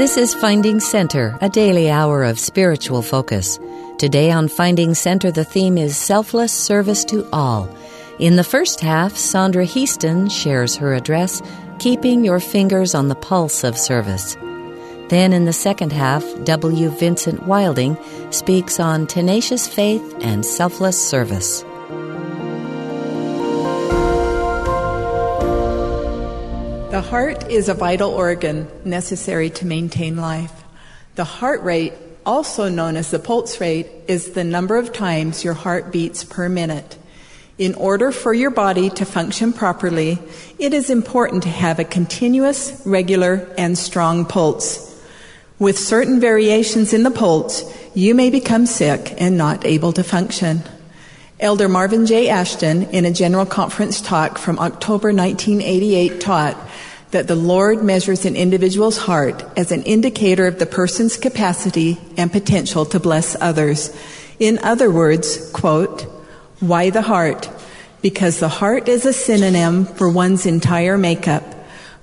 This is Finding Center, a daily hour of spiritual focus. Today on Finding Center, the theme is selfless service to all. In the first half, Sondra Heaston shares her address, Keeping Your Fingers on the Pulse of Service. Then in the second half, W. Vincent Wilding speaks on tenacious faith and selfless service. The heart is a vital organ necessary to maintain life. The heart rate, also known as the pulse rate, is the number of times your heart beats per minute. In order for your body to function properly, it is important to have a continuous, regular, and strong pulse. With certain variations in the pulse, you may become sick and not able to function. Elder Marvin J. Ashton, in a General Conference talk from October 1988, taught that the Lord measures an individual's heart as an indicator of the person's capacity and potential to bless others. In other words, quote, why the heart? Because the heart is a synonym for one's entire makeup.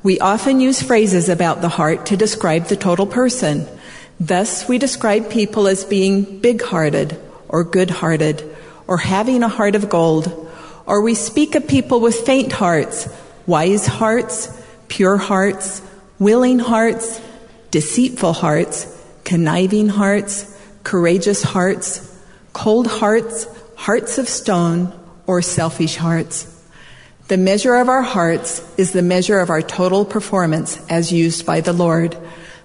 We often use phrases about the heart to describe the total person. Thus, we describe people as being big hearted or good hearted or having a heart of gold. Or we speak of people with faint hearts, wise hearts, pure hearts, willing hearts, deceitful hearts, conniving hearts, courageous hearts, cold hearts, hearts of stone, or selfish hearts. The measure of our hearts is the measure of our total performance as used by the Lord.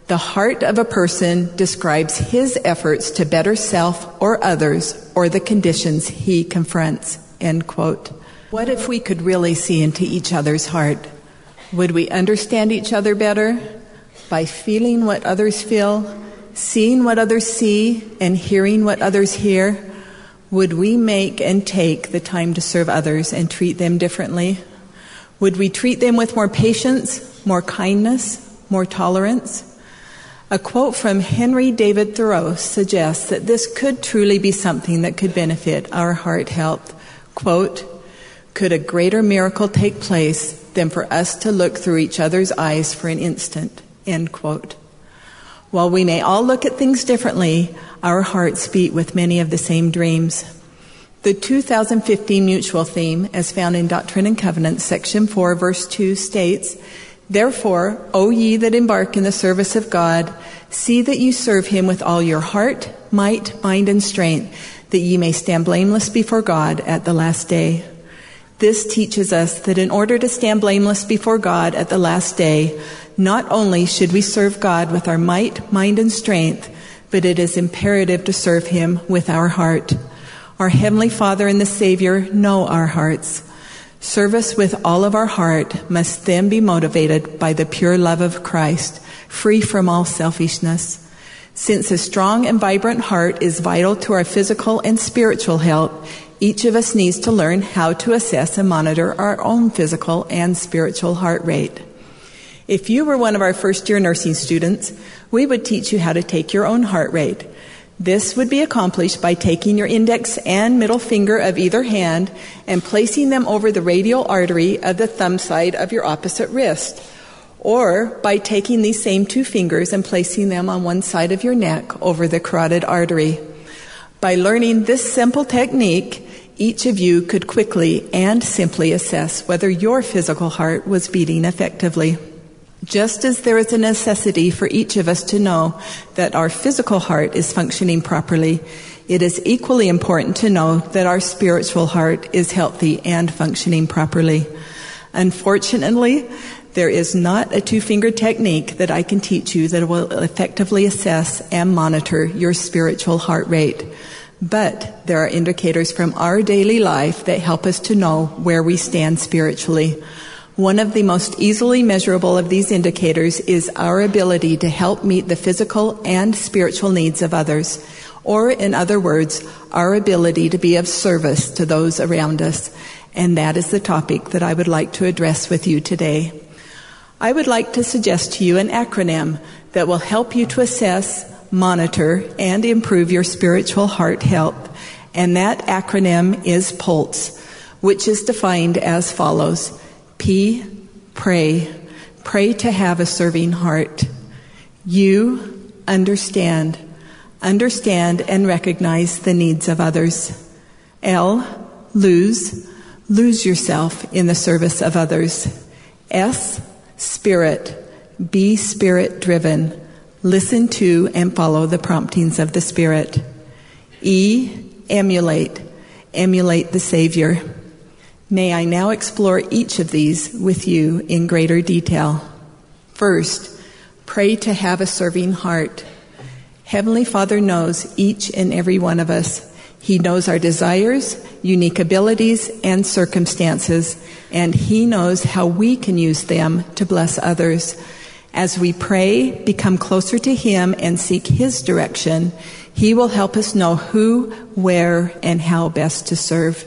The heart of a person describes his efforts to better self or others or the conditions he confronts. End quote. What if we could really see into each other's heart? Would we understand each other better by feeling what others feel, seeing what others see, and hearing what others hear? Would we make and take the time to serve others and treat them differently? Would we treat them with more patience, more kindness, more tolerance? A quote from Henry David Thoreau suggests that this could truly be something that could benefit our heart health. Quote, could a greater miracle take place than for us to look through each other's eyes for an instant? End quote. While we may all look at things differently, our hearts beat with many of the same dreams. The 2015 mutual theme, as found in Doctrine and Covenants, section 4, verse 2, states, Therefore, O ye that embark in the service of God, see that you serve him with all your heart, might, mind, and strength, that ye may stand blameless before God at the last day. This teaches us that in order to stand blameless before God at the last day, not only should we serve God with our might, mind, and strength, but it is imperative to serve Him with our heart. Our Heavenly Father and the Savior know our hearts. Service with all of our heart must then be motivated by the pure love of Christ, free from all selfishness. Since a strong and vibrant heart is vital to our physical and spiritual health, each of us needs to learn how to assess and monitor our own physical and spiritual heart rate. If you were one of our first year nursing students, we would teach you how to take your own heart rate. This would be accomplished by taking your index and middle finger of either hand and placing them over the radial artery of the thumb side of your opposite wrist. Or by taking these same two fingers and placing them on one side of your neck over the carotid artery. By learning this simple technique, each of you could quickly and simply assess whether your physical heart was beating effectively. Just as there is a necessity for each of us to know that our physical heart is functioning properly, it is equally important to know that our spiritual heart is healthy and functioning properly. Unfortunately, there is not a two finger technique that I can teach you that will effectively assess and monitor your spiritual heart rate. But there are indicators from our daily life that help us to know where we stand spiritually. One of the most easily measurable of these indicators is our ability to help meet the physical and spiritual needs of others. Or, in other words, our ability to be of service to those around us. And that is the topic that I would like to address with you today. I would like to suggest to you an acronym that will help you to assess monitor, and improve your spiritual heart health. And that acronym is PULSE, which is defined as follows P, pray, pray to have a serving heart. You understand. Understand and recognize the needs of others. L. Lose. Lose yourself in the service of others. S. Spirit. Be spirit driven. Listen to and follow the promptings of the Spirit. E. Emulate. Emulate the Savior. May I now explore each of these with you in greater detail. First, pray to have a serving heart. Heavenly Father knows each and every one of us. He knows our desires, unique abilities, and circumstances, and He knows how we can use them to bless others. As we pray, become closer to Him, and seek His direction, He will help us know who, where, and how best to serve.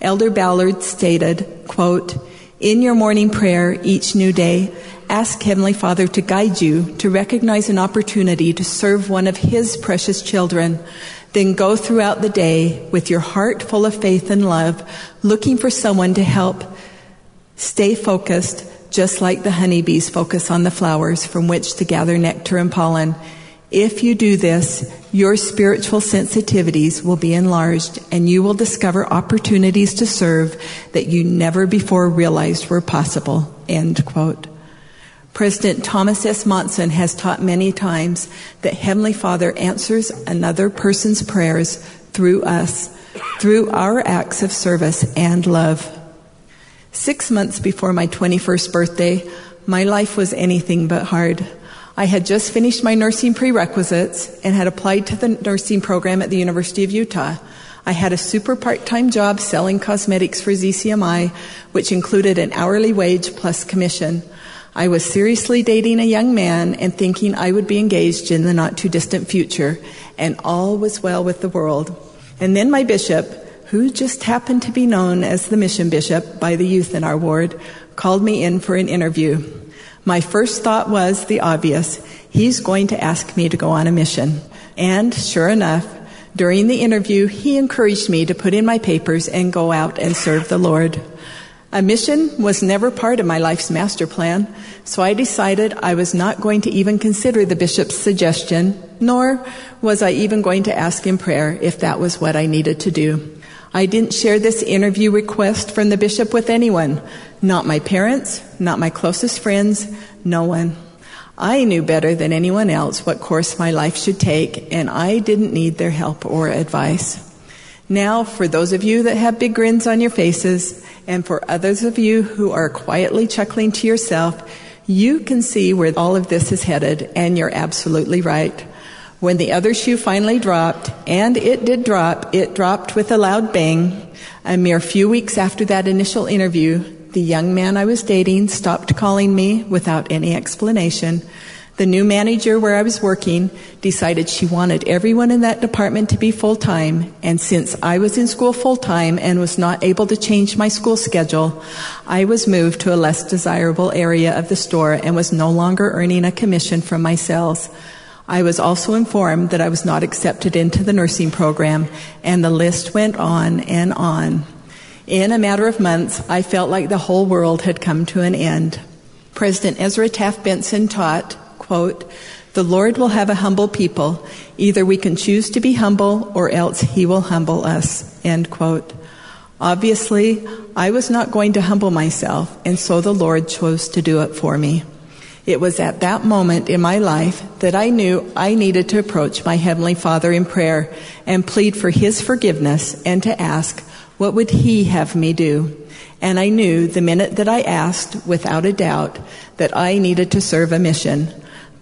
Elder Ballard stated, quote, in your morning prayer each new day, ask Heavenly Father to guide you to recognize an opportunity to serve one of His precious children. Then go throughout the day with your heart full of faith and love, looking for someone to help. Stay focused just like the honeybees focus on the flowers from which to gather nectar and pollen. If you do this, your spiritual sensitivities will be enlarged and you will discover opportunities to serve that you never before realized were possible. End quote. President Thomas S. Monson has taught many times that Heavenly Father answers another person's prayers through us, through our acts of service and love. Six months before my 21st birthday, my life was anything but hard. I had just finished my nursing prerequisites and had applied to the nursing program at the University of Utah. I had a super part-time job selling cosmetics for ZCMI, which included an hourly wage plus commission. I was seriously dating a young man and thinking I would be engaged in the not too distant future, and all was well with the world. And then my bishop, who just happened to be known as the mission bishop by the youth in our ward, called me in for an interview. My first thought was the obvious. He's going to ask me to go on a mission. And sure enough, during the interview, he encouraged me to put in my papers and go out and serve the Lord. A mission was never part of my life's master plan, so I decided I was not going to even consider the bishop's suggestion, nor was I even going to ask in prayer if that was what I needed to do. I didn't share this interview request from the bishop with anyone. Not my parents, not my closest friends, no one. I knew better than anyone else what course my life should take, and I didn't need their help or advice. Now, for those of you that have big grins on your faces, and for others of you who are quietly chuckling to yourself, you can see where all of this is headed, and you're absolutely right. When the other shoe finally dropped, and it did drop, it dropped with a loud bang. A mere few weeks after that initial interview, the young man I was dating stopped calling me without any explanation. The new manager where I was working decided she wanted everyone in that department to be full time, and since I was in school full time and was not able to change my school schedule, I was moved to a less desirable area of the store and was no longer earning a commission from my sales. I was also informed that I was not accepted into the nursing program, and the list went on and on. In a matter of months, I felt like the whole world had come to an end. President Ezra Taft Benson taught, quote, the Lord will have a humble people. Either we can choose to be humble or else he will humble us. End quote. Obviously, I was not going to humble myself, and so the Lord chose to do it for me. It was at that moment in my life that I knew I needed to approach my Heavenly Father in prayer and plead for His forgiveness and to ask, what would He have me do? And I knew the minute that I asked, without a doubt, that I needed to serve a mission.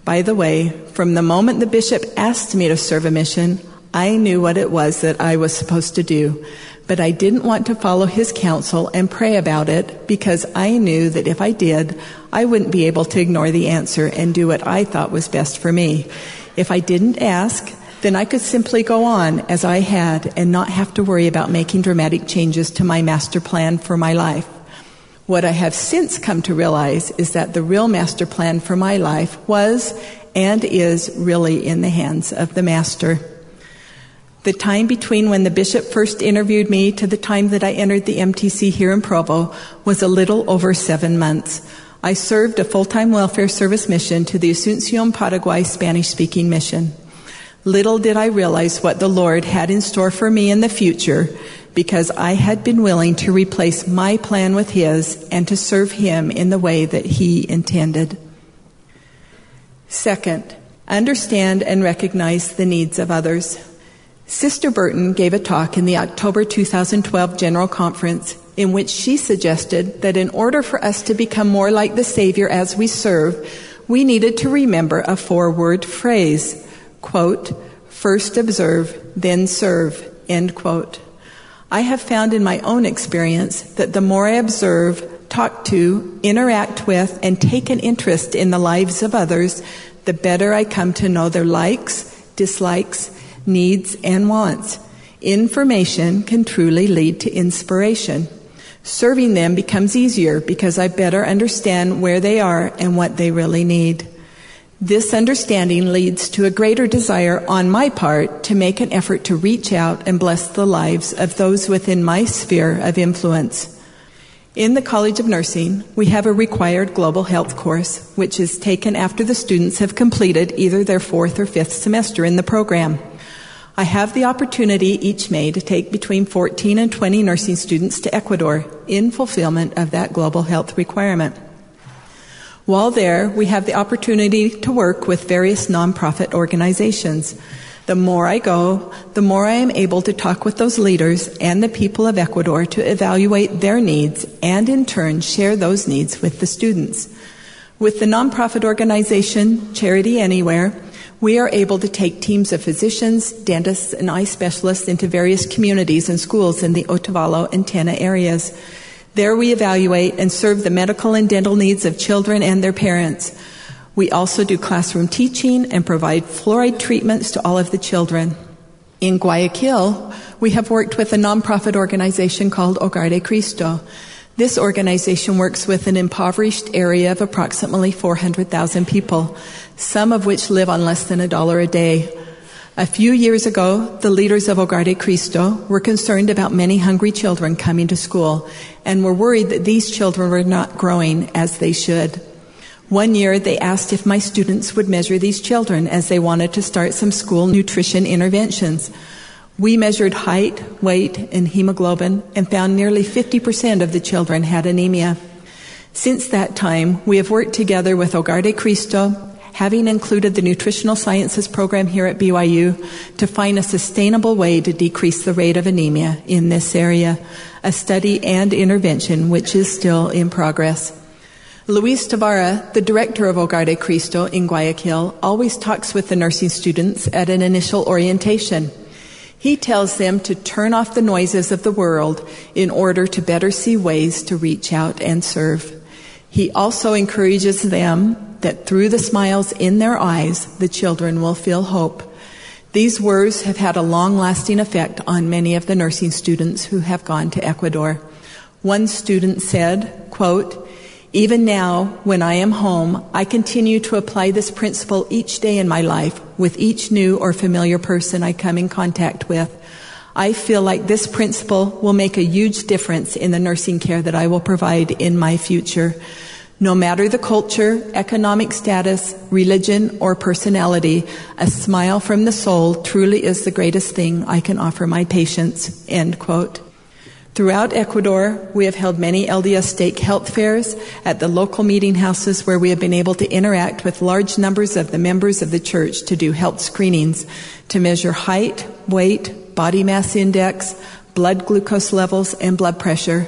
By the way, from the moment the bishop asked me to serve a mission, I knew what it was that I was supposed to do but I didn't want to follow his counsel and pray about it because I knew that if I did, I wouldn't be able to ignore the answer and do what I thought was best for me. If I didn't ask, then I could simply go on as I had and not have to worry about making dramatic changes to my master plan for my life. What I have since come to realize is that the real master plan for my life was and is really in the hands of the master. The time between when the bishop first interviewed me to the time that I entered the MTC here in Provo was a little over seven months. I served a full-time welfare service mission to the Asuncion Paraguay Spanish-speaking mission. Little did I realize what the Lord had in store for me in the future because I had been willing to replace my plan with His and to serve Him in the way that He intended. Second, understand and recognize the needs of others. Sister Burton gave a talk in the October 2012 General Conference in which she suggested that in order for us to become more like the Savior as we serve, we needed to remember a four word phrase, quote, first observe, then serve, end quote. I have found in my own experience that the more I observe, talk to, interact with, and take an interest in the lives of others, the better I come to know their likes, dislikes, needs, and wants. Information can truly lead to inspiration. Serving them becomes easier because I better understand where they are and what they really need. This understanding leads to a greater desire on my part to make an effort to reach out and bless the lives of those within my sphere of influence. In the College of Nursing, we have a required global health course, which is taken after the students have completed either their fourth or fifth semester in the program. I have the opportunity each May to take between 14 and 20 nursing students to Ecuador in fulfillment of that global health requirement. While there, we have the opportunity to work with various nonprofit organizations. The more I go, the more I am able to talk with those leaders and the people of Ecuador to evaluate their needs and in turn share those needs with the students. With the nonprofit organization Charity Anywhere, we are able to take teams of physicians, dentists, and eye specialists into various communities and schools in the Otavalo and Tena areas. There we evaluate and serve the medical and dental needs of children and their parents. We also do classroom teaching and provide fluoride treatments to all of the children. In Guayaquil, we have worked with a nonprofit organization called Hogar de Cristo. This organization works with an impoverished area of approximately 400,000 people, some of which live on less than a dollar a day. A few years ago, the leaders of Hogar Cristo were concerned about many hungry children coming to school and were worried that these children were not growing as they should. One year, they asked if my students would measure these children as they wanted to start some school nutrition interventions. We measured height, weight, and hemoglobin and found nearly 50% of the children had anemia. Since that time, we have worked together with Hogar de Cristo, having included the nutritional sciences program here at BYU to find a sustainable way to decrease the rate of anemia in this area, a study and intervention which is still in progress. Luis Tavara, the director of Hogar de Cristo in Guayaquil, always talks with the nursing students at an initial orientation. He tells them to turn off the noises of the world in order to better see ways to reach out and serve. He also encourages them that through the smiles in their eyes, the children will feel hope. These words have had a long lasting effect on many of the nursing students who have gone to Ecuador. One student said, quote, even now, when I am home, I continue to apply this principle each day in my life with each new or familiar person I come in contact with. I feel like this principle will make a huge difference in the nursing care that I will provide in my future. No matter the culture, economic status, religion, or personality, a smile from the soul truly is the greatest thing I can offer my patients. End quote. Throughout Ecuador, we have held many LDS stake health fairs at the local meeting houses where we have been able to interact with large numbers of the members of the church to do health screenings to measure height, weight, body mass index, blood glucose levels, and blood pressure.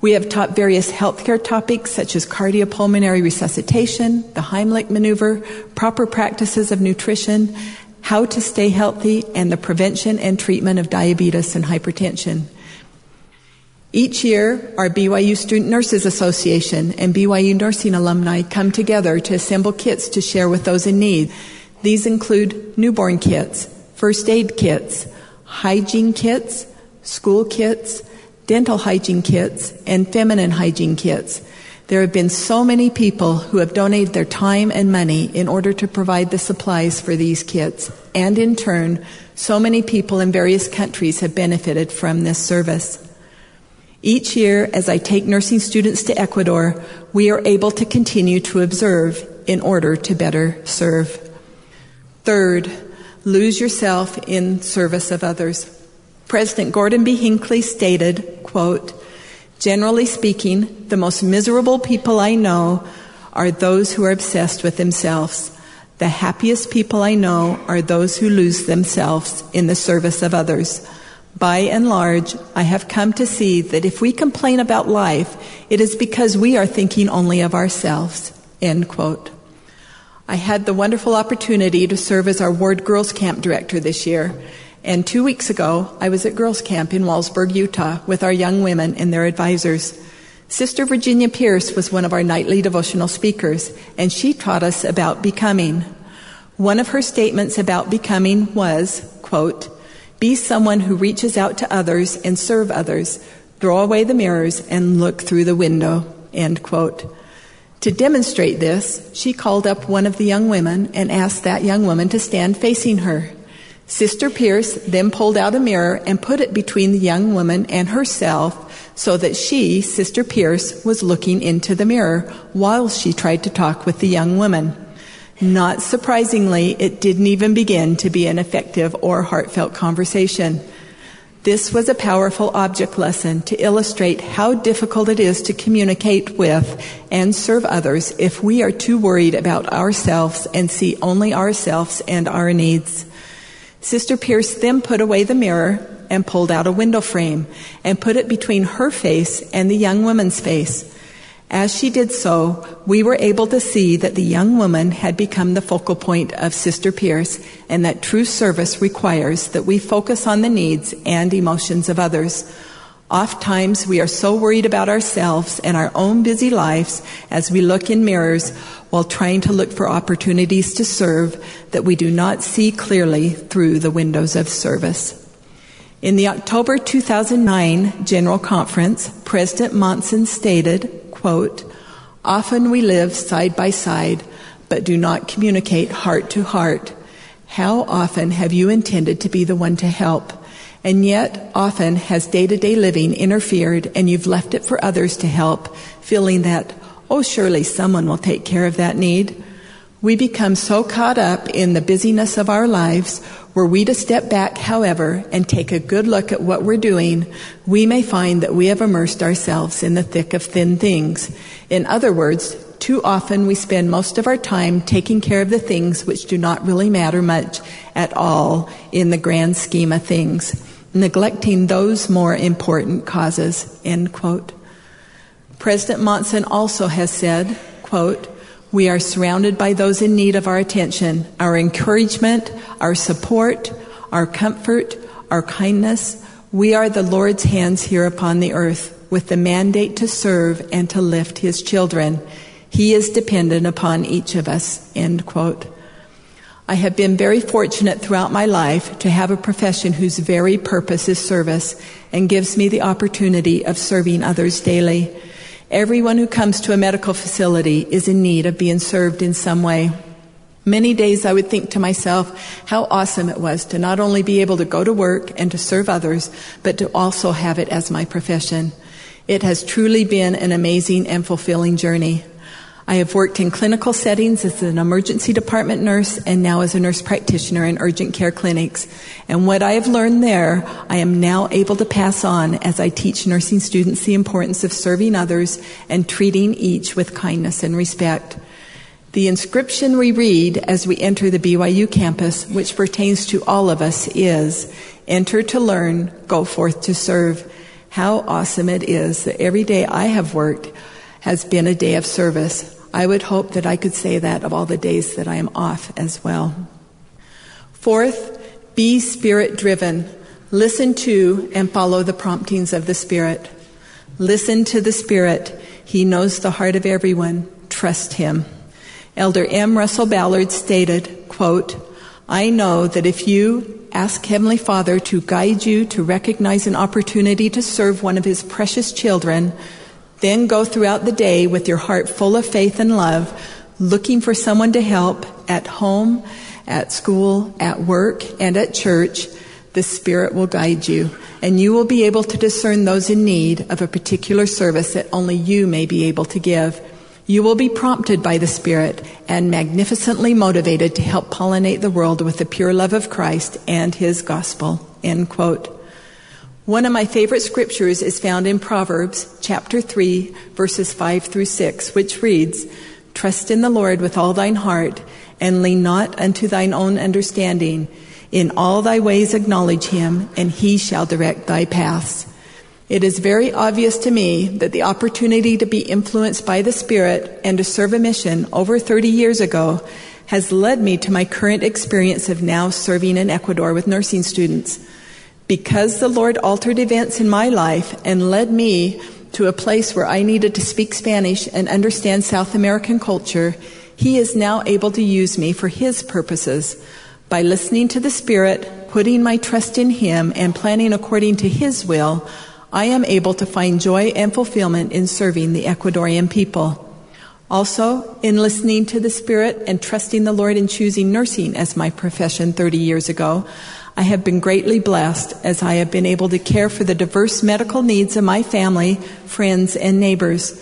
We have taught various healthcare topics such as cardiopulmonary resuscitation, the Heimlich maneuver, proper practices of nutrition, how to stay healthy, and the prevention and treatment of diabetes and hypertension. Each year, our BYU Student Nurses Association and BYU nursing alumni come together to assemble kits to share with those in need. These include newborn kits, first aid kits, hygiene kits, school kits, dental hygiene kits, and feminine hygiene kits. There have been so many people who have donated their time and money in order to provide the supplies for these kits, and in turn, so many people in various countries have benefited from this service. Each year, as I take nursing students to Ecuador, we are able to continue to observe in order to better serve. Third, lose yourself in service of others. President Gordon B. Hinckley stated, quote, Generally speaking, the most miserable people I know are those who are obsessed with themselves. The happiest people I know are those who lose themselves in the service of others. By and large, I have come to see that if we complain about life, it is because we are thinking only of ourselves. End quote. I had the wonderful opportunity to serve as our ward girls camp director this year. And two weeks ago, I was at girls camp in Wallsburg, Utah with our young women and their advisors. Sister Virginia Pearce was one of our nightly devotional speakers, and she taught us about becoming. One of her statements about becoming was, quote, be someone who reaches out to others and serve others. Throw away the mirrors and look through the window, end quote. To demonstrate this, she called up one of the young women and asked that young woman to stand facing her. Sister Pearce then pulled out a mirror and put it between the young woman and herself so that she, Sister Pearce, was looking into the mirror while she tried to talk with the young woman. Not surprisingly, it didn't even begin to be an effective or heartfelt conversation. This was a powerful object lesson to illustrate how difficult it is to communicate with and serve others if we are too worried about ourselves and see only ourselves and our needs. Sister Pearce then put away the mirror and pulled out a window frame and put it between her face and the young woman's face. As she did so, we were able to see that the young woman had become the focal point of Sister Pearce and that true service requires that we focus on the needs and emotions of others. Oftentimes, we are so worried about ourselves and our own busy lives as we look in mirrors while trying to look for opportunities to serve that we do not see clearly through the windows of service. In the October 2009 General Conference, President Monson stated, quote, Often we live side by side, but do not communicate heart to heart. How often have you intended to be the one to help? And yet, often has day to day living interfered and you've left it for others to help, feeling that, oh, surely someone will take care of that need. We become so caught up in the busyness of our lives, were we to step back, however, and take a good look at what we're doing, we may find that we have immersed ourselves in the thick of thin things. In other words, too often we spend most of our time taking care of the things which do not really matter much at all in the grand scheme of things neglecting those more important causes, end quote. President Monson also has said, quote, we are surrounded by those in need of our attention, our encouragement, our support, our comfort, our kindness. We are the Lord's hands here upon the earth with the mandate to serve and to lift his children. He is dependent upon each of us, end quote. I have been very fortunate throughout my life to have a profession whose very purpose is service and gives me the opportunity of serving others daily. Everyone who comes to a medical facility is in need of being served in some way. Many days I would think to myself how awesome it was to not only be able to go to work and to serve others, but to also have it as my profession. It has truly been an amazing and fulfilling journey. I have worked in clinical settings as an emergency department nurse and now as a nurse practitioner in urgent care clinics. And what I have learned there, I am now able to pass on as I teach nursing students the importance of serving others and treating each with kindness and respect. The inscription we read as we enter the BYU campus, which pertains to all of us, is Enter to learn, go forth to serve. How awesome it is that every day I have worked has been a day of service. I would hope that I could say that of all the days that I am off as well. Fourth, be spirit driven. Listen to and follow the promptings of the Spirit. Listen to the Spirit. He knows the heart of everyone. Trust Him. Elder M. Russell Ballard stated, quote, I know that if you ask Heavenly Father to guide you to recognize an opportunity to serve one of His precious children, then go throughout the day with your heart full of faith and love, looking for someone to help at home, at school, at work, and at church. The Spirit will guide you, and you will be able to discern those in need of a particular service that only you may be able to give. You will be prompted by the Spirit and magnificently motivated to help pollinate the world with the pure love of Christ and His gospel. End quote. One of my favorite scriptures is found in Proverbs chapter 3 verses 5 through 6, which reads, Trust in the Lord with all thine heart and lean not unto thine own understanding. In all thy ways acknowledge him, and he shall direct thy paths. It is very obvious to me that the opportunity to be influenced by the Spirit and to serve a mission over 30 years ago has led me to my current experience of now serving in Ecuador with nursing students. Because the Lord altered events in my life and led me to a place where I needed to speak Spanish and understand South American culture, He is now able to use me for His purposes. By listening to the Spirit, putting my trust in Him, and planning according to His will, I am able to find joy and fulfillment in serving the Ecuadorian people. Also, in listening to the Spirit and trusting the Lord in choosing nursing as my profession 30 years ago, I have been greatly blessed as I have been able to care for the diverse medical needs of my family, friends, and neighbors.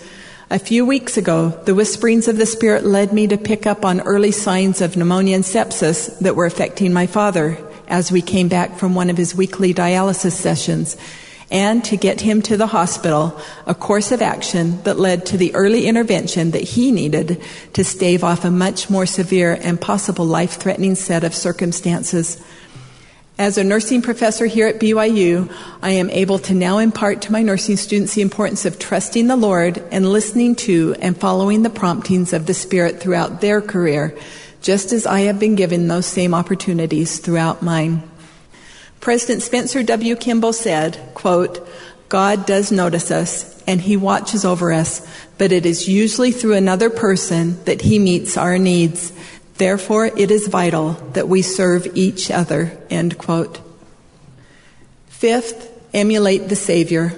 A few weeks ago, the whisperings of the Spirit led me to pick up on early signs of pneumonia and sepsis that were affecting my father as we came back from one of his weekly dialysis sessions, and to get him to the hospital, a course of action that led to the early intervention that he needed to stave off a much more severe and possible life threatening set of circumstances. As a nursing professor here at BYU, I am able to now impart to my nursing students the importance of trusting the Lord and listening to and following the promptings of the Spirit throughout their career, just as I have been given those same opportunities throughout mine. President Spencer W. Kimball said, quote, God does notice us and he watches over us, but it is usually through another person that he meets our needs. Therefore, it is vital that we serve each other. End quote. Fifth, emulate the Savior.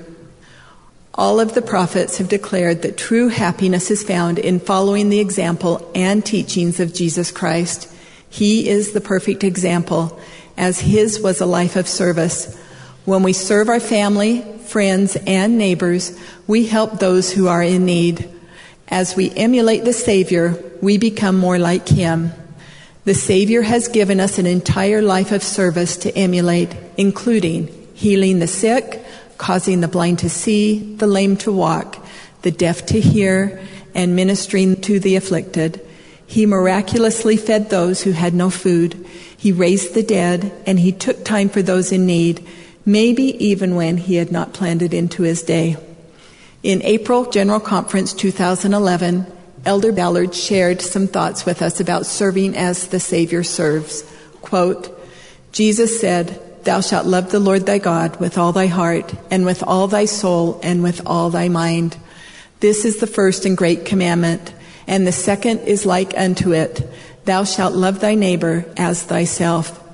All of the prophets have declared that true happiness is found in following the example and teachings of Jesus Christ. He is the perfect example, as his was a life of service. When we serve our family, friends, and neighbors, we help those who are in need. As we emulate the Savior, we become more like Him. The Savior has given us an entire life of service to emulate, including healing the sick, causing the blind to see, the lame to walk, the deaf to hear, and ministering to the afflicted. He miraculously fed those who had no food. He raised the dead, and he took time for those in need, maybe even when he had not planned it into his day. In April General Conference 2011, Elder Ballard shared some thoughts with us about serving as the Savior serves. Quote, Jesus said, Thou shalt love the Lord thy God with all thy heart, and with all thy soul, and with all thy mind. This is the first and great commandment, and the second is like unto it. Thou shalt love thy neighbor as thyself.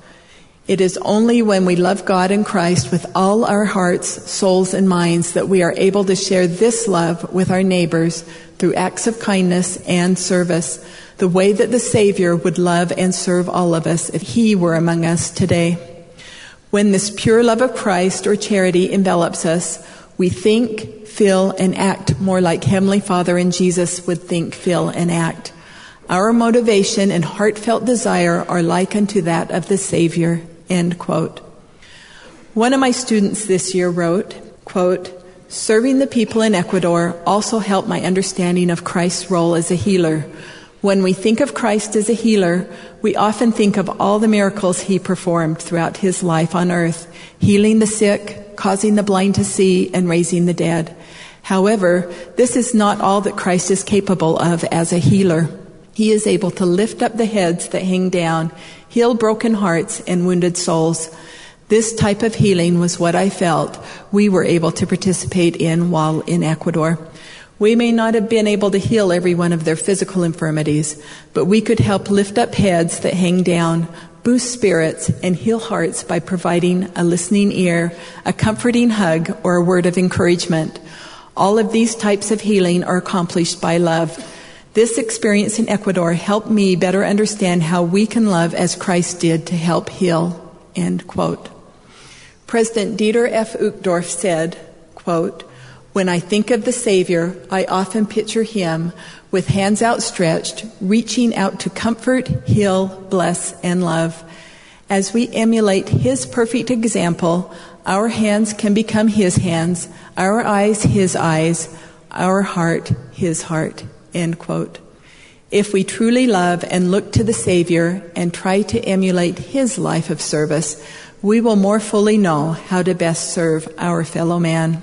It is only when we love God and Christ with all our hearts, souls, and minds that we are able to share this love with our neighbors through acts of kindness and service, the way that the Savior would love and serve all of us if He were among us today. When this pure love of Christ or charity envelops us, we think, feel, and act more like Heavenly Father and Jesus would think, feel, and act. Our motivation and heartfelt desire are like unto that of the Savior. End quote. One of my students this year wrote, quote, Serving the people in Ecuador also helped my understanding of Christ's role as a healer. When we think of Christ as a healer, we often think of all the miracles he performed throughout his life on earth, healing the sick, causing the blind to see, and raising the dead. However, this is not all that Christ is capable of as a healer. He is able to lift up the heads that hang down, heal broken hearts and wounded souls. This type of healing was what I felt we were able to participate in while in Ecuador. We may not have been able to heal every one of their physical infirmities, but we could help lift up heads that hang down, boost spirits, and heal hearts by providing a listening ear, a comforting hug, or a word of encouragement. All of these types of healing are accomplished by love. This experience in Ecuador helped me better understand how we can love as Christ did to help heal. End quote. President Dieter F. Uchtdorf said, quote, When I think of the Savior, I often picture him with hands outstretched, reaching out to comfort, heal, bless, and love. As we emulate his perfect example, our hands can become his hands, our eyes his eyes, our heart his heart. End quote. If we truly love and look to the Savior and try to emulate his life of service, we will more fully know how to best serve our fellow man.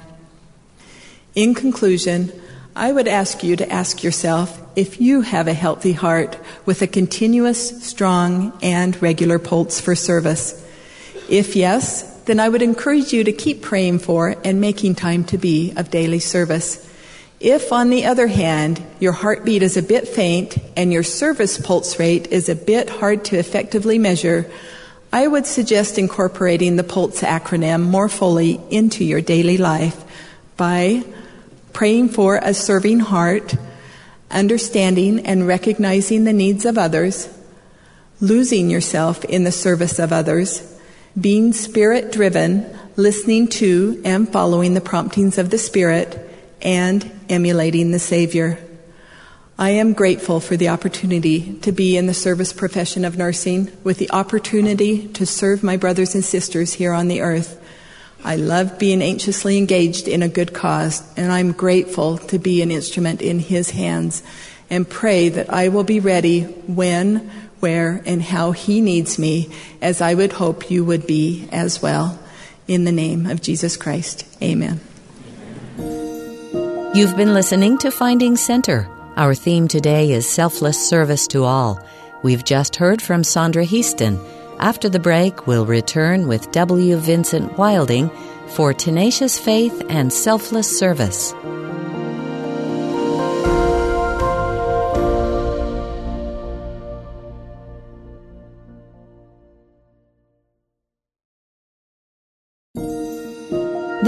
In conclusion, I would ask you to ask yourself if you have a healthy heart with a continuous, strong, and regular pulse for service. If yes, then I would encourage you to keep praying for and making time to be of daily service. If, on the other hand, your heartbeat is a bit faint and your service pulse rate is a bit hard to effectively measure, I would suggest incorporating the PULSE acronym more fully into your daily life by praying for a serving heart, understanding and recognizing the needs of others, losing yourself in the service of others, being spirit driven, listening to and following the promptings of the Spirit, and emulating the Savior. I am grateful for the opportunity to be in the service profession of nursing with the opportunity to serve my brothers and sisters here on the earth. I love being anxiously engaged in a good cause, and I'm grateful to be an instrument in His hands and pray that I will be ready when, where, and how He needs me, as I would hope you would be as well. In the name of Jesus Christ, amen. You've been listening to Finding Center. Our theme today is selfless service to all. We've just heard from Sondra Heaston. After the break, we'll return with W. Vincent Wilding for tenacious faith and selfless service.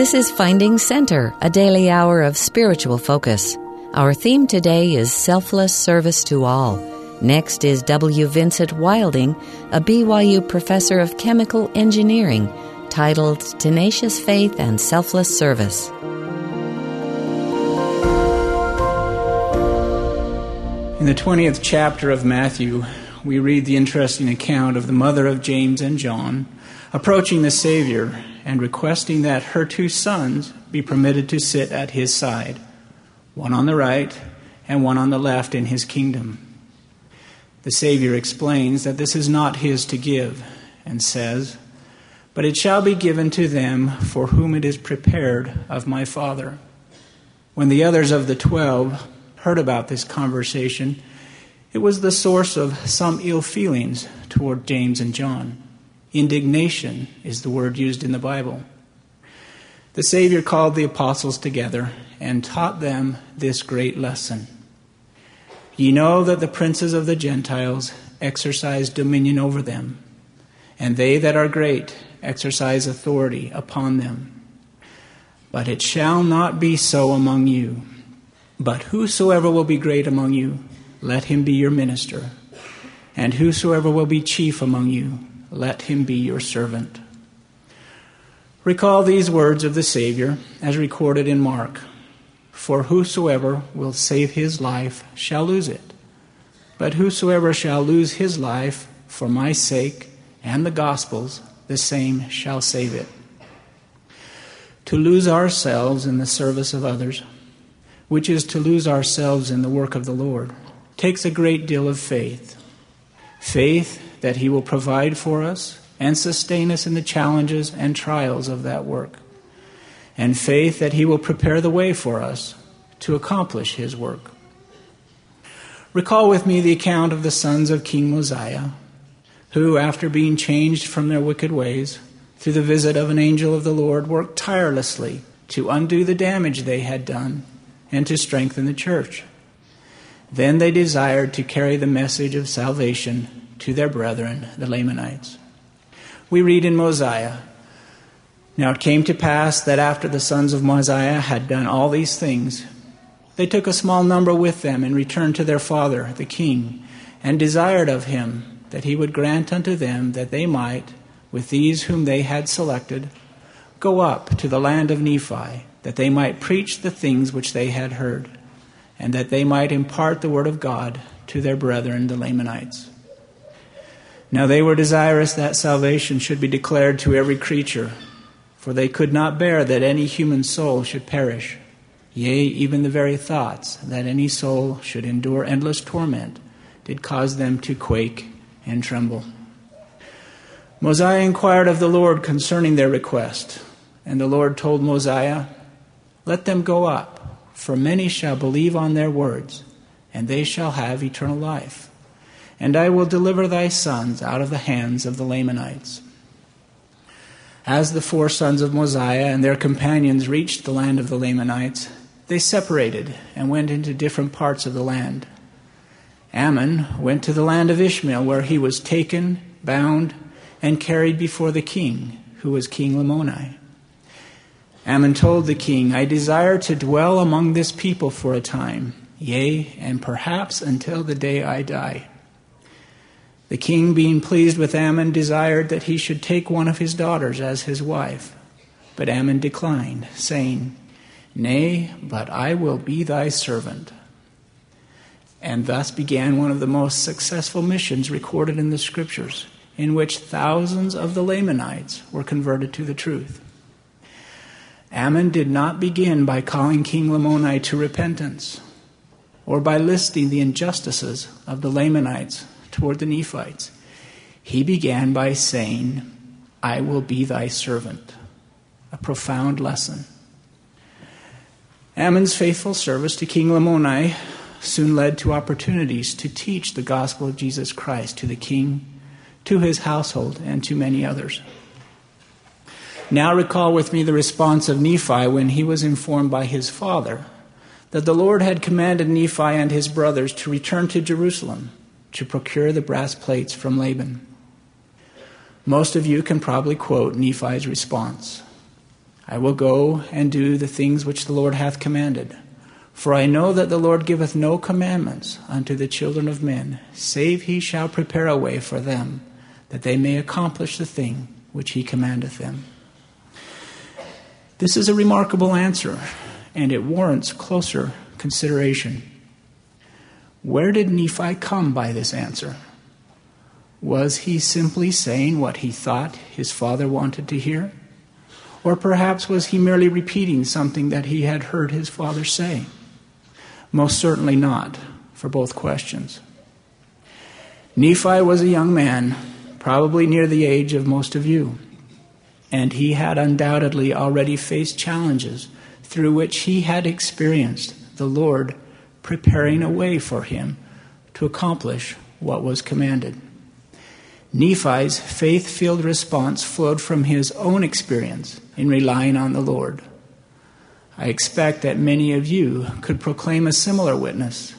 This is Finding Center, a daily hour of spiritual focus. Our theme today is selfless service to all. Next is W. Vincent Wilding, a BYU professor of chemical engineering, titled Tenacious Faith and Selfless Service. In the 20th chapter of Matthew, we read the interesting account of the mother of James and John approaching the Savior and requesting that her two sons be permitted to sit at his side one on the right and one on the left in his kingdom. The Savior explains that this is not his to give and says, But it shall be given to them for whom it is prepared of my Father. When the others of the twelve heard about this conversation, it was the source of some ill feelings toward James and John. Indignation is the word used in the Bible. The Savior called the apostles together and taught them this great lesson. Ye know that the princes of the Gentiles exercise dominion over them, and they that are great exercise authority upon them. But it shall not be so among you. But whosoever will be great among you, let him be your minister. And whosoever will be chief among you, let him be your servant. Recall these words of the Savior as recorded in Mark For whosoever will save his life shall lose it, but whosoever shall lose his life for my sake and the gospel's, the same shall save it. To lose ourselves in the service of others, which is to lose ourselves in the work of the Lord, takes a great deal of faith. Faith that He will provide for us and sustain us in the challenges and trials of that work. And faith that He will prepare the way for us to accomplish His work. Recall with me the account of the sons of King Mosiah, who, after being changed from their wicked ways, through the visit of an angel of the Lord, worked tirelessly to undo the damage they had done and to strengthen the church. Then they desired to carry the message of salvation to their brethren, the Lamanites we read in Mosiah Now it came to pass that after the sons of Mosiah had done all these things, they took a small number with them and returned to their father, the king, and desired of him that he would grant unto them that they might, with these whom they had selected, Go up to the land of Nephi, that they might preach the things which they had heard, and that they might impart the word of God to their brethren, the Lamanites. Now they were desirous that salvation should be declared to every creature, for they could not bear that any human soul should perish. Yea, even the very thoughts that any soul should endure endless torment did cause them to quake and tremble. Mosiah inquired of the Lord concerning their request, and the Lord told Mosiah, Let them go up, for many shall believe on their words, and they shall have eternal life and I will deliver thy sons out of the hands of the Lamanites. As the four sons of Mosiah and their companions reached the land of the Lamanites, they separated and went into different parts of the land. Ammon went to the land of Ishmael, where he was taken, bound, and carried before the king, who was King Lamoni. Ammon told the king, I desire to dwell among this people for a time, yea, and perhaps until the day I die. The king, being pleased with Ammon, desired that he should take one of his daughters as his wife. But Ammon declined, saying, Nay, but I will be thy servant. And thus began one of the most successful missions recorded in the scriptures, in which thousands of the Lamanites were converted to the truth. Ammon did not begin by calling King Lamoni to repentance, or by listing the injustices of the Lamanites toward the Nephites. He began by saying, I will be thy servant. A profound lesson. Ammon's faithful service to King Lamoni soon led to opportunities to teach the gospel of Jesus Christ to the king, to his household, and to many others. Now recall with me the response of Nephi when he was informed by his father that the Lord had commanded Nephi and his brothers to return to Jerusalem to procure the brass plates from Laban. Most of you can probably quote Nephi's response I will go and do the things which the Lord hath commanded. For I know that the Lord giveth no commandments unto the children of men, save he shall prepare a way for them, that they may accomplish the thing which he commandeth them. This is a remarkable answer, and it warrants closer consideration. Where did Nephi come by this answer? Was he simply saying what he thought his father wanted to hear? Or perhaps was he merely repeating something that he had heard his father say? Most certainly not, for both questions. Nephi was a young man, probably near the age of most of you, and he had undoubtedly already faced challenges through which he had experienced the Lord preparing a way for him to accomplish what was commanded. Nephi's faith filled response flowed from his own experience in relying on the Lord. I expect that many of you could proclaim a similar witness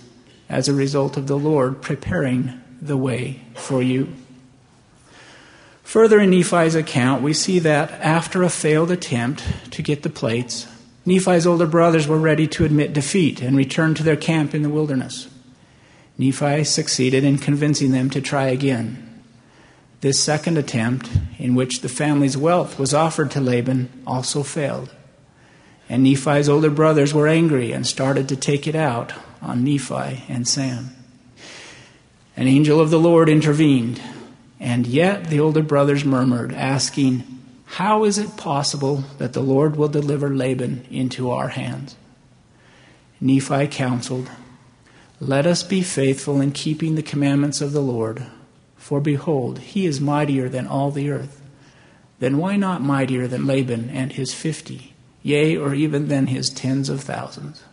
as a result of the Lord preparing the way for you. Further in Nephi's account, we see that after a failed attempt to get the plates, Nephi's older brothers were ready to admit defeat and return to their camp in the wilderness. Nephi succeeded in convincing them to try again. This second attempt, in which the family's wealth was offered to Laban, also failed. And Nephi's older brothers were angry and started to take it out on Nephi and Sam. An angel of the Lord intervened, and yet the older brothers murmured, asking, how is it possible that the Lord will deliver Laban into our hands? Nephi counseled, Let us be faithful in keeping the commandments of the Lord, for behold, he is mightier than all the earth. Then why not mightier than Laban and his fifty, yea, or even than his tens of thousands?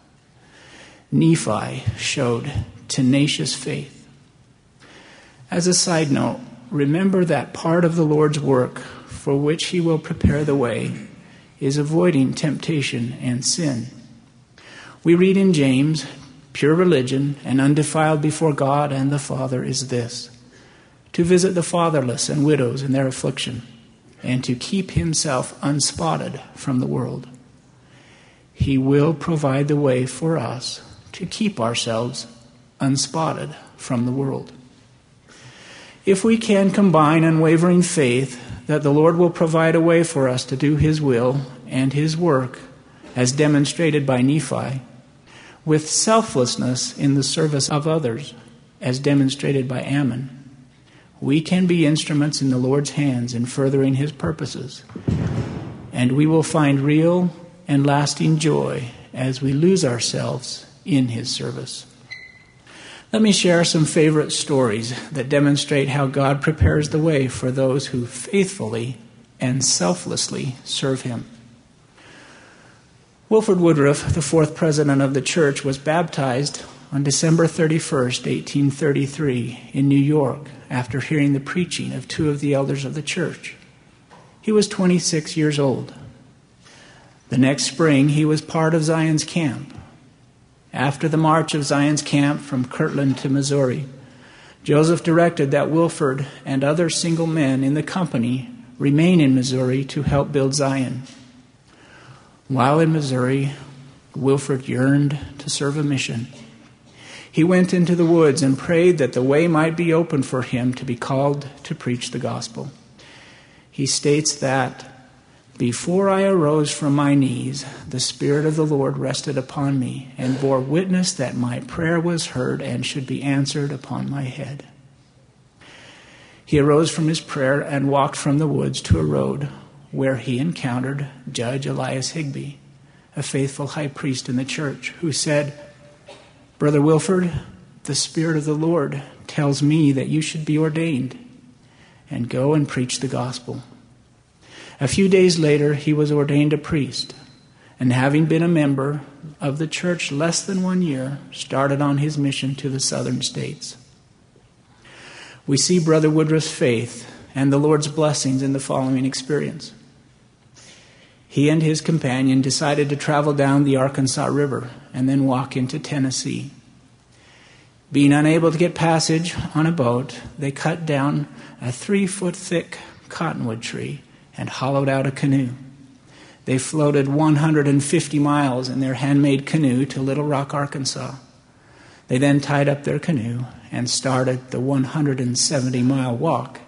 Nephi showed tenacious faith. As a side note, remember that part of the Lord's work for which he will prepare the way is avoiding temptation and sin. We read in James, pure religion and undefiled before God and the Father is this to visit the fatherless and widows in their affliction, and to keep himself unspotted from the world. He will provide the way for us to keep ourselves unspotted from the world. If we can combine unwavering faith that the Lord will provide a way for us to do His will and His work, as demonstrated by Nephi, with selflessness in the service of others, as demonstrated by Ammon, we can be instruments in the Lord's hands in furthering His purposes. And we will find real and lasting joy as we lose ourselves in His service. Let me share some favorite stories that demonstrate how God prepares the way for those who faithfully and selflessly serve Him. Wilford Woodruff, the fourth president of the church, was baptized on December 31st, 1833, in New York after hearing the preaching of two of the elders of the church. He was 26 years old. The next spring, he was part of Zion's camp. After the march of Zion's camp from Kirtland to Missouri, Joseph directed that Wilford and other single men in the company remain in Missouri to help build Zion. While in Missouri, Wilford yearned to serve a mission. He went into the woods and prayed that the way might be open for him to be called to preach the gospel. He states that before I arose from my knees, the Spirit of the Lord rested upon me and bore witness that my prayer was heard and should be answered upon my head. He arose from his prayer and walked from the woods to a road where he encountered Judge Elias Higbee, a faithful high priest in the church, who said, Brother Wilford, the Spirit of the Lord tells me that you should be ordained and go and preach the gospel. A few days later, he was ordained a priest, and having been a member of the church less than one year, started on his mission to the southern states. We see Brother Woodruff's faith and the Lord's blessings in the following experience. He and his companion decided to travel down the Arkansas River and then walk into Tennessee. Being unable to get passage on a boat, they cut down a three foot thick cottonwood tree and hollowed out a canoe. They floated 150 miles in their handmade canoe to Little Rock, Arkansas. They then tied up their canoe and started the 170 mile walk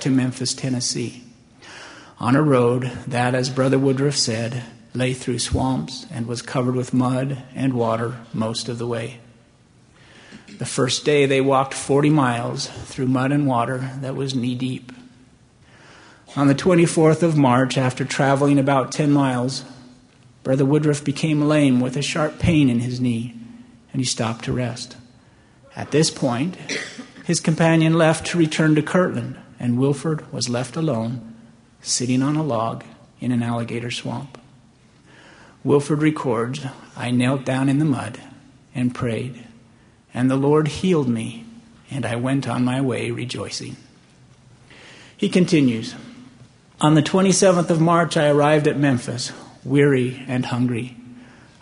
to Memphis, Tennessee, on a road that, as Brother Woodruff said, lay through swamps and was covered with mud and water most of the way. The first day they walked 40 miles through mud and water that was knee deep. On the 24th of March, after traveling about 10 miles, Brother Woodruff became lame with a sharp pain in his knee, and he stopped to rest. At this point, his companion left to return to Kirtland, and Wilford was left alone, sitting on a log in an alligator swamp. Wilford records I knelt down in the mud and prayed, and the Lord healed me, and I went on my way rejoicing. He continues, on the 27th of March, I arrived at Memphis, weary and hungry.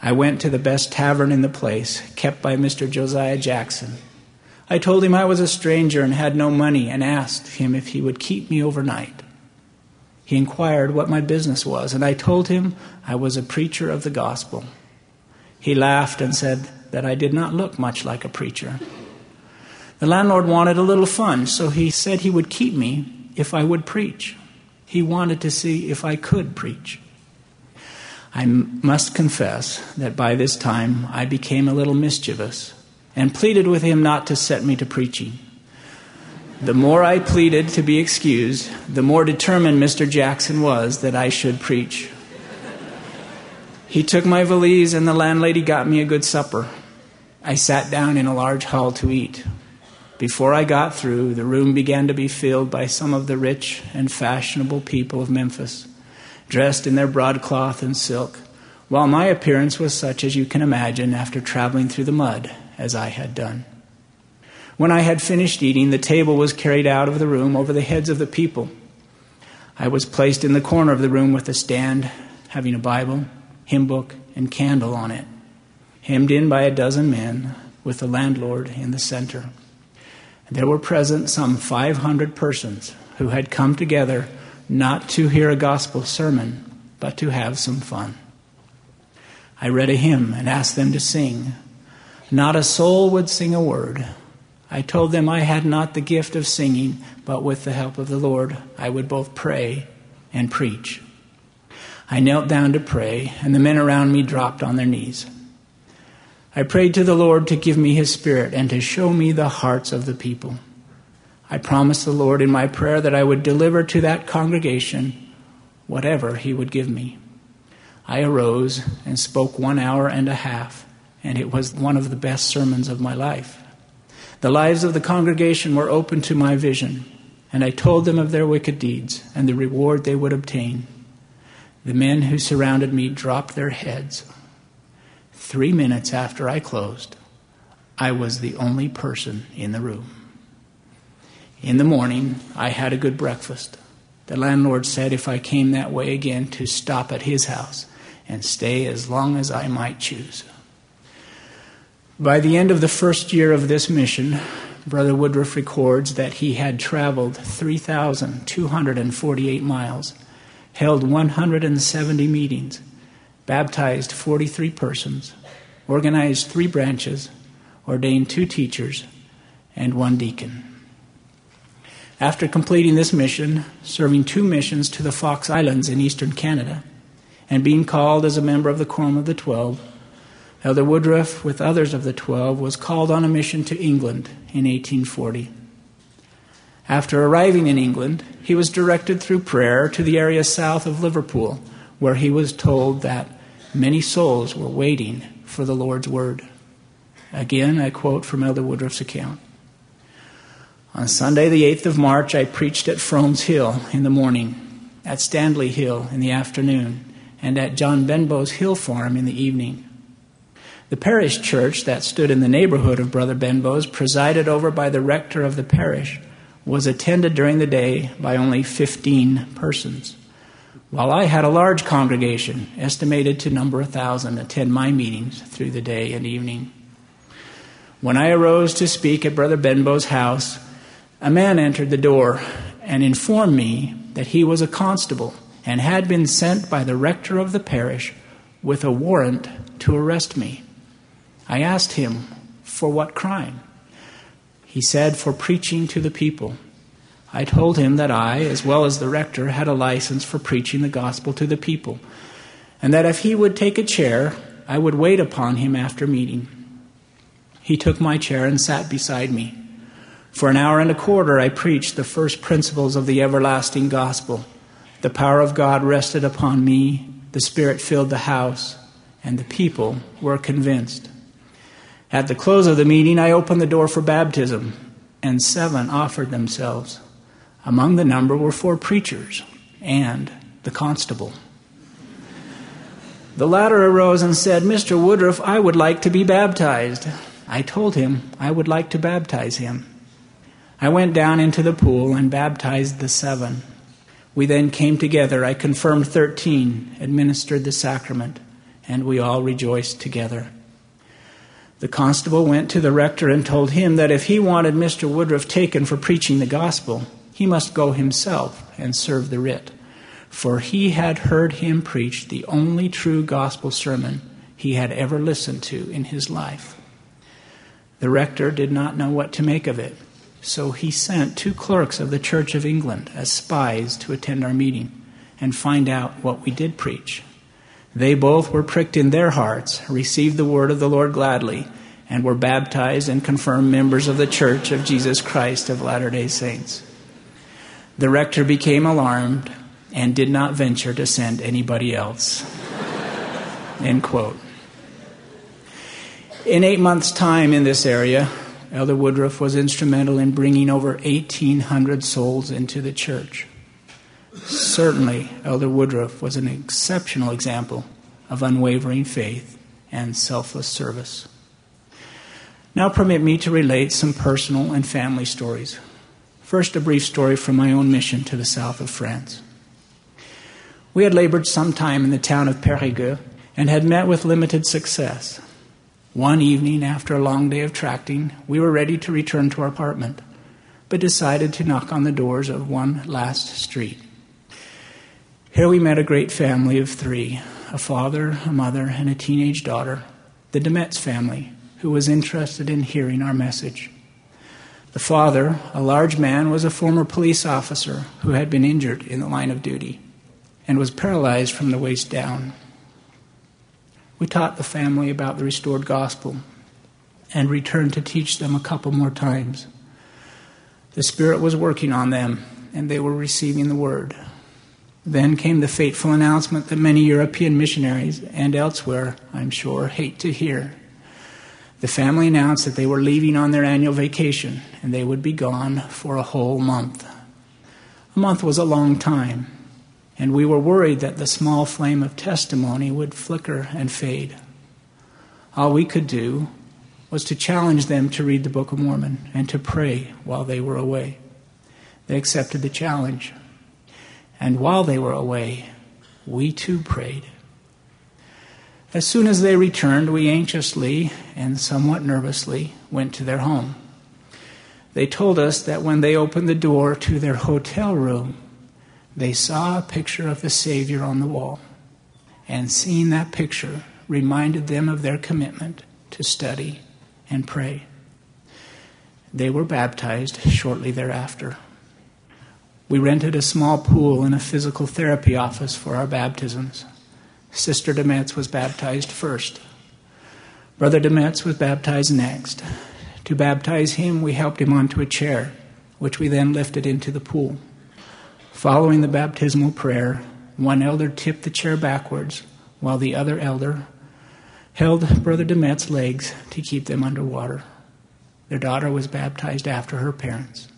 I went to the best tavern in the place, kept by Mr. Josiah Jackson. I told him I was a stranger and had no money and asked him if he would keep me overnight. He inquired what my business was, and I told him I was a preacher of the gospel. He laughed and said that I did not look much like a preacher. The landlord wanted a little fun, so he said he would keep me if I would preach. He wanted to see if I could preach. I must confess that by this time I became a little mischievous and pleaded with him not to set me to preaching. The more I pleaded to be excused, the more determined Mr. Jackson was that I should preach. He took my valise, and the landlady got me a good supper. I sat down in a large hall to eat. Before I got through, the room began to be filled by some of the rich and fashionable people of Memphis, dressed in their broadcloth and silk, while my appearance was such as you can imagine after traveling through the mud, as I had done. When I had finished eating, the table was carried out of the room over the heads of the people. I was placed in the corner of the room with a stand having a Bible, hymn book, and candle on it, hemmed in by a dozen men, with the landlord in the center. There were present some 500 persons who had come together not to hear a gospel sermon, but to have some fun. I read a hymn and asked them to sing. Not a soul would sing a word. I told them I had not the gift of singing, but with the help of the Lord, I would both pray and preach. I knelt down to pray, and the men around me dropped on their knees. I prayed to the Lord to give me His Spirit and to show me the hearts of the people. I promised the Lord in my prayer that I would deliver to that congregation whatever He would give me. I arose and spoke one hour and a half, and it was one of the best sermons of my life. The lives of the congregation were open to my vision, and I told them of their wicked deeds and the reward they would obtain. The men who surrounded me dropped their heads. Three minutes after I closed, I was the only person in the room. In the morning, I had a good breakfast. The landlord said if I came that way again to stop at his house and stay as long as I might choose. By the end of the first year of this mission, Brother Woodruff records that he had traveled 3,248 miles, held 170 meetings, baptized 43 persons, organized three branches, ordained two teachers, and one deacon. After completing this mission, serving two missions to the Fox Islands in eastern Canada, and being called as a member of the Quorum of the Twelve, Elder Woodruff, with others of the Twelve, was called on a mission to England in 1840. After arriving in England, he was directed through prayer to the area south of Liverpool, where he was told that many souls were waiting for the Lord's word. Again, I quote from Elder Woodruff's account. On Sunday, the 8th of March, I preached at Frome's Hill in the morning, at Stanley Hill in the afternoon, and at John Benbow's Hill Farm in the evening. The parish church that stood in the neighborhood of Brother Benbow's, presided over by the rector of the parish, was attended during the day by only 15 persons. While I had a large congregation, estimated to number a thousand, attend my meetings through the day and evening. When I arose to speak at Brother Benbow's house, a man entered the door and informed me that he was a constable and had been sent by the rector of the parish with a warrant to arrest me. I asked him, For what crime? He said, For preaching to the people. I told him that I, as well as the rector, had a license for preaching the gospel to the people, and that if he would take a chair, I would wait upon him after meeting. He took my chair and sat beside me. For an hour and a quarter, I preached the first principles of the everlasting gospel. The power of God rested upon me, the Spirit filled the house, and the people were convinced. At the close of the meeting, I opened the door for baptism, and seven offered themselves. Among the number were four preachers and the constable. The latter arose and said, Mr. Woodruff, I would like to be baptized. I told him I would like to baptize him. I went down into the pool and baptized the seven. We then came together. I confirmed 13, administered the sacrament, and we all rejoiced together. The constable went to the rector and told him that if he wanted Mr. Woodruff taken for preaching the gospel, he must go himself and serve the writ, for he had heard him preach the only true gospel sermon he had ever listened to in his life. The rector did not know what to make of it. So he sent two clerks of the Church of England as spies to attend our meeting and find out what we did preach. They both were pricked in their hearts, received the word of the Lord gladly, and were baptized and confirmed members of the Church of Jesus Christ of Latter day Saints. The rector became alarmed and did not venture to send anybody else. End quote. In eight months' time in this area, Elder Woodruff was instrumental in bringing over 1,800 souls into the church. Certainly, Elder Woodruff was an exceptional example of unwavering faith and selfless service. Now, permit me to relate some personal and family stories. First, a brief story from my own mission to the south of France. We had labored some time in the town of Périgueux and had met with limited success. One evening, after a long day of tracting, we were ready to return to our apartment, but decided to knock on the doors of one last street. Here we met a great family of three a father, a mother, and a teenage daughter, the Demetz family, who was interested in hearing our message. The father, a large man, was a former police officer who had been injured in the line of duty and was paralyzed from the waist down. We taught the family about the restored gospel and returned to teach them a couple more times. The Spirit was working on them, and they were receiving the word. Then came the fateful announcement that many European missionaries and elsewhere, I'm sure, hate to hear. The family announced that they were leaving on their annual vacation and they would be gone for a whole month. A month was a long time, and we were worried that the small flame of testimony would flicker and fade. All we could do was to challenge them to read the Book of Mormon and to pray while they were away. They accepted the challenge. And while they were away, we too prayed. As soon as they returned, we anxiously and somewhat nervously went to their home. They told us that when they opened the door to their hotel room, they saw a picture of the Savior on the wall. And seeing that picture reminded them of their commitment to study and pray. They were baptized shortly thereafter. We rented a small pool and a physical therapy office for our baptisms. Sister Demetz was baptized first. Brother Demetz was baptized next. To baptize him, we helped him onto a chair, which we then lifted into the pool. Following the baptismal prayer, one elder tipped the chair backwards, while the other elder held Brother Demetz's legs to keep them underwater. Their daughter was baptized after her parents.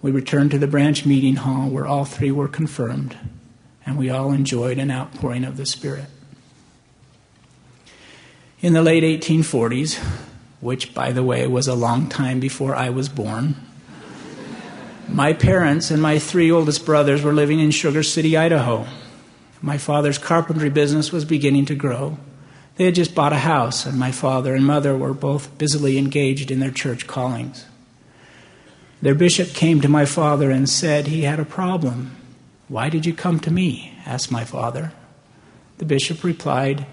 We returned to the branch meeting hall where all three were confirmed, and we all enjoyed an outpouring of the Spirit. In the late 1840s, which, by the way, was a long time before I was born, my parents and my three oldest brothers were living in Sugar City, Idaho. My father's carpentry business was beginning to grow. They had just bought a house, and my father and mother were both busily engaged in their church callings. Their bishop came to my father and said he had a problem. Why did you come to me? asked my father. The bishop replied,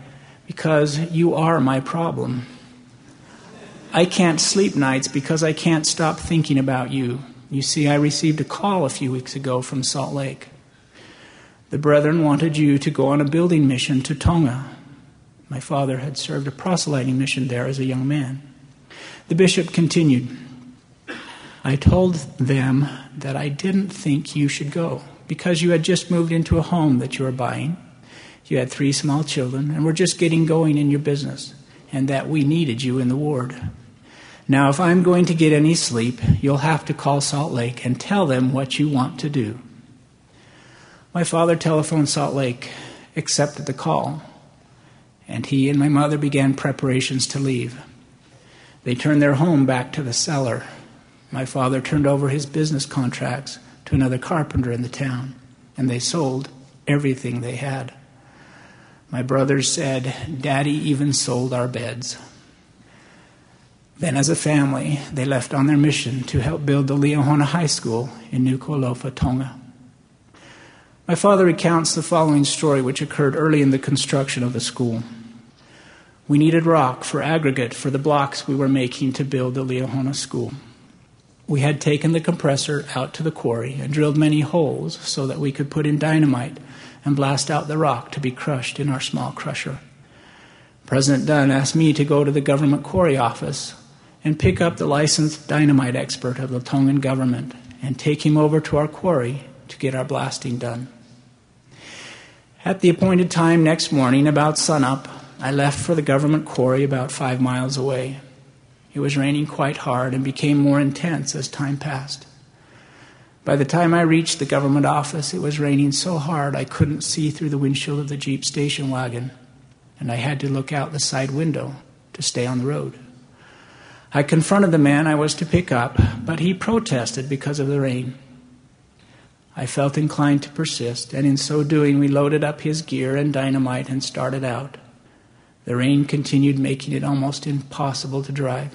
Because you are my problem. I can't sleep nights because I can't stop thinking about you. You see, I received a call a few weeks ago from Salt Lake. The brethren wanted you to go on a building mission to Tonga. My father had served a proselyting mission there as a young man. The bishop continued, I told them that I didn't think you should go because you had just moved into a home that you were buying. You had three small children and were just getting going in your business, and that we needed you in the ward. Now, if I'm going to get any sleep, you'll have to call Salt Lake and tell them what you want to do. My father telephoned Salt Lake, accepted the call, and he and my mother began preparations to leave. They turned their home back to the seller my father turned over his business contracts to another carpenter in the town, and they sold everything they had. My brothers said, Daddy even sold our beds. Then, as a family, they left on their mission to help build the Liahona High School in Nuku'alofa, Tonga. My father recounts the following story, which occurred early in the construction of the school. We needed rock for aggregate for the blocks we were making to build the Liahona School. We had taken the compressor out to the quarry and drilled many holes so that we could put in dynamite and blast out the rock to be crushed in our small crusher. President Dunn asked me to go to the government quarry office and pick up the licensed dynamite expert of the Tongan government and take him over to our quarry to get our blasting done. At the appointed time next morning, about sunup, I left for the government quarry about five miles away. It was raining quite hard and became more intense as time passed. By the time I reached the government office, it was raining so hard I couldn't see through the windshield of the Jeep station wagon, and I had to look out the side window to stay on the road. I confronted the man I was to pick up, but he protested because of the rain. I felt inclined to persist, and in so doing, we loaded up his gear and dynamite and started out. The rain continued, making it almost impossible to drive.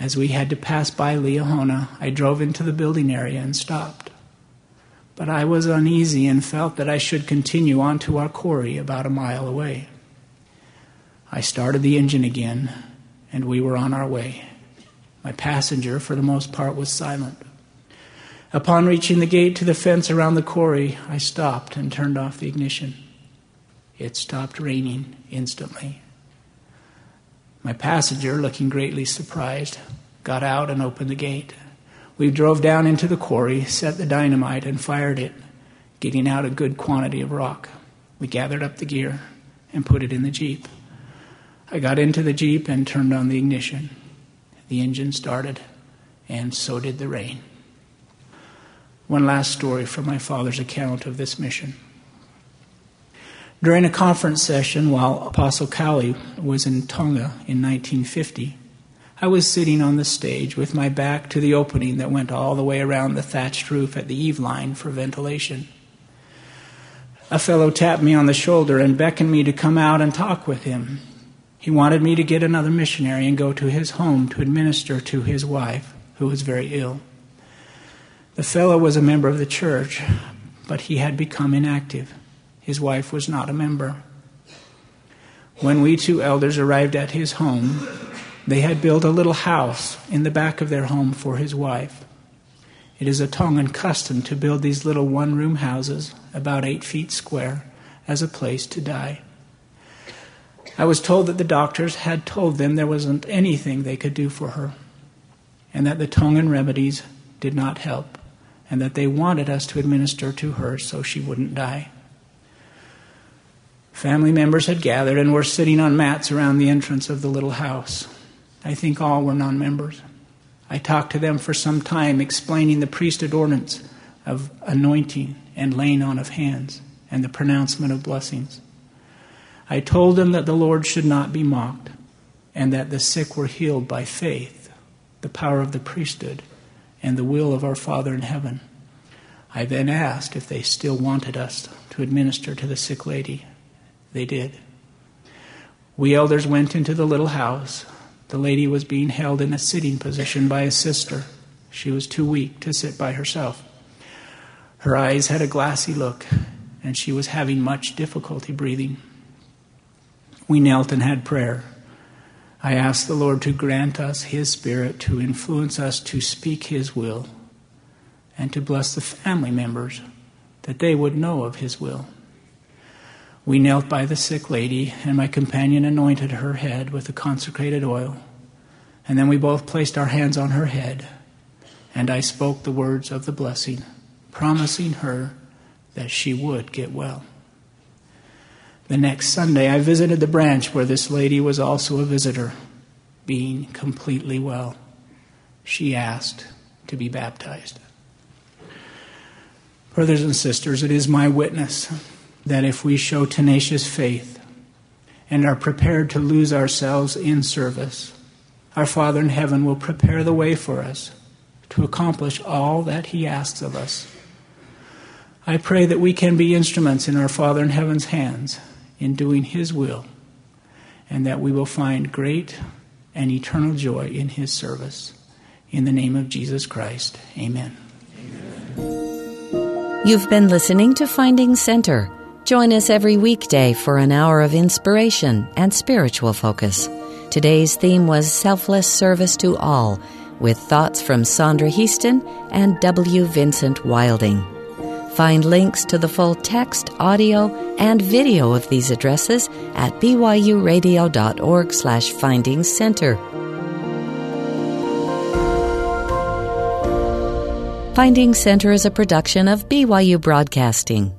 As we had to pass by Liahona, I drove into the building area and stopped. But I was uneasy and felt that I should continue on to our quarry about a mile away. I started the engine again, and we were on our way. My passenger, for the most part, was silent. Upon reaching the gate to the fence around the quarry, I stopped and turned off the ignition. It stopped raining instantly. My passenger, looking greatly surprised, got out and opened the gate. We drove down into the quarry, set the dynamite, and fired it, getting out a good quantity of rock. We gathered up the gear and put it in the Jeep. I got into the Jeep and turned on the ignition. The engine started, and so did the rain. One last story from my father's account of this mission. During a conference session while Apostle Cowley was in Tonga in 1950, I was sitting on the stage with my back to the opening that went all the way around the thatched roof at the eave line for ventilation. A fellow tapped me on the shoulder and beckoned me to come out and talk with him. He wanted me to get another missionary and go to his home to administer to his wife, who was very ill. The fellow was a member of the church, but he had become inactive. His wife was not a member. When we two elders arrived at his home, they had built a little house in the back of their home for his wife. It is a Tongan custom to build these little one room houses, about eight feet square, as a place to die. I was told that the doctors had told them there wasn't anything they could do for her, and that the Tongan remedies did not help, and that they wanted us to administer to her so she wouldn't die. Family members had gathered and were sitting on mats around the entrance of the little house. I think all were non members. I talked to them for some time, explaining the priesthood ordinance of anointing and laying on of hands and the pronouncement of blessings. I told them that the Lord should not be mocked and that the sick were healed by faith, the power of the priesthood, and the will of our Father in heaven. I then asked if they still wanted us to administer to the sick lady. They did. We elders went into the little house. The lady was being held in a sitting position by a sister. She was too weak to sit by herself. Her eyes had a glassy look, and she was having much difficulty breathing. We knelt and had prayer. I asked the Lord to grant us His Spirit to influence us to speak His will and to bless the family members that they would know of His will. We knelt by the sick lady, and my companion anointed her head with the consecrated oil. And then we both placed our hands on her head, and I spoke the words of the blessing, promising her that she would get well. The next Sunday, I visited the branch where this lady was also a visitor, being completely well. She asked to be baptized. Brothers and sisters, it is my witness that if we show tenacious faith and are prepared to lose ourselves in service, our Father in heaven will prepare the way for us to accomplish all that He asks of us. I pray that we can be instruments in our Father in heaven's hands in doing His will, and that we will find great and eternal joy in His service. In the name of Jesus Christ, amen. amen. You've been listening to Finding Center. Join us every weekday for an hour of inspiration and spiritual focus. Today's theme was Selfless Service to All, with thoughts from Sondra Heaston and W. Vincent Wilding. Find links to the full text, audio, and video of these addresses at byuradio.org slash finding center. Finding Center is a production of BYU Broadcasting.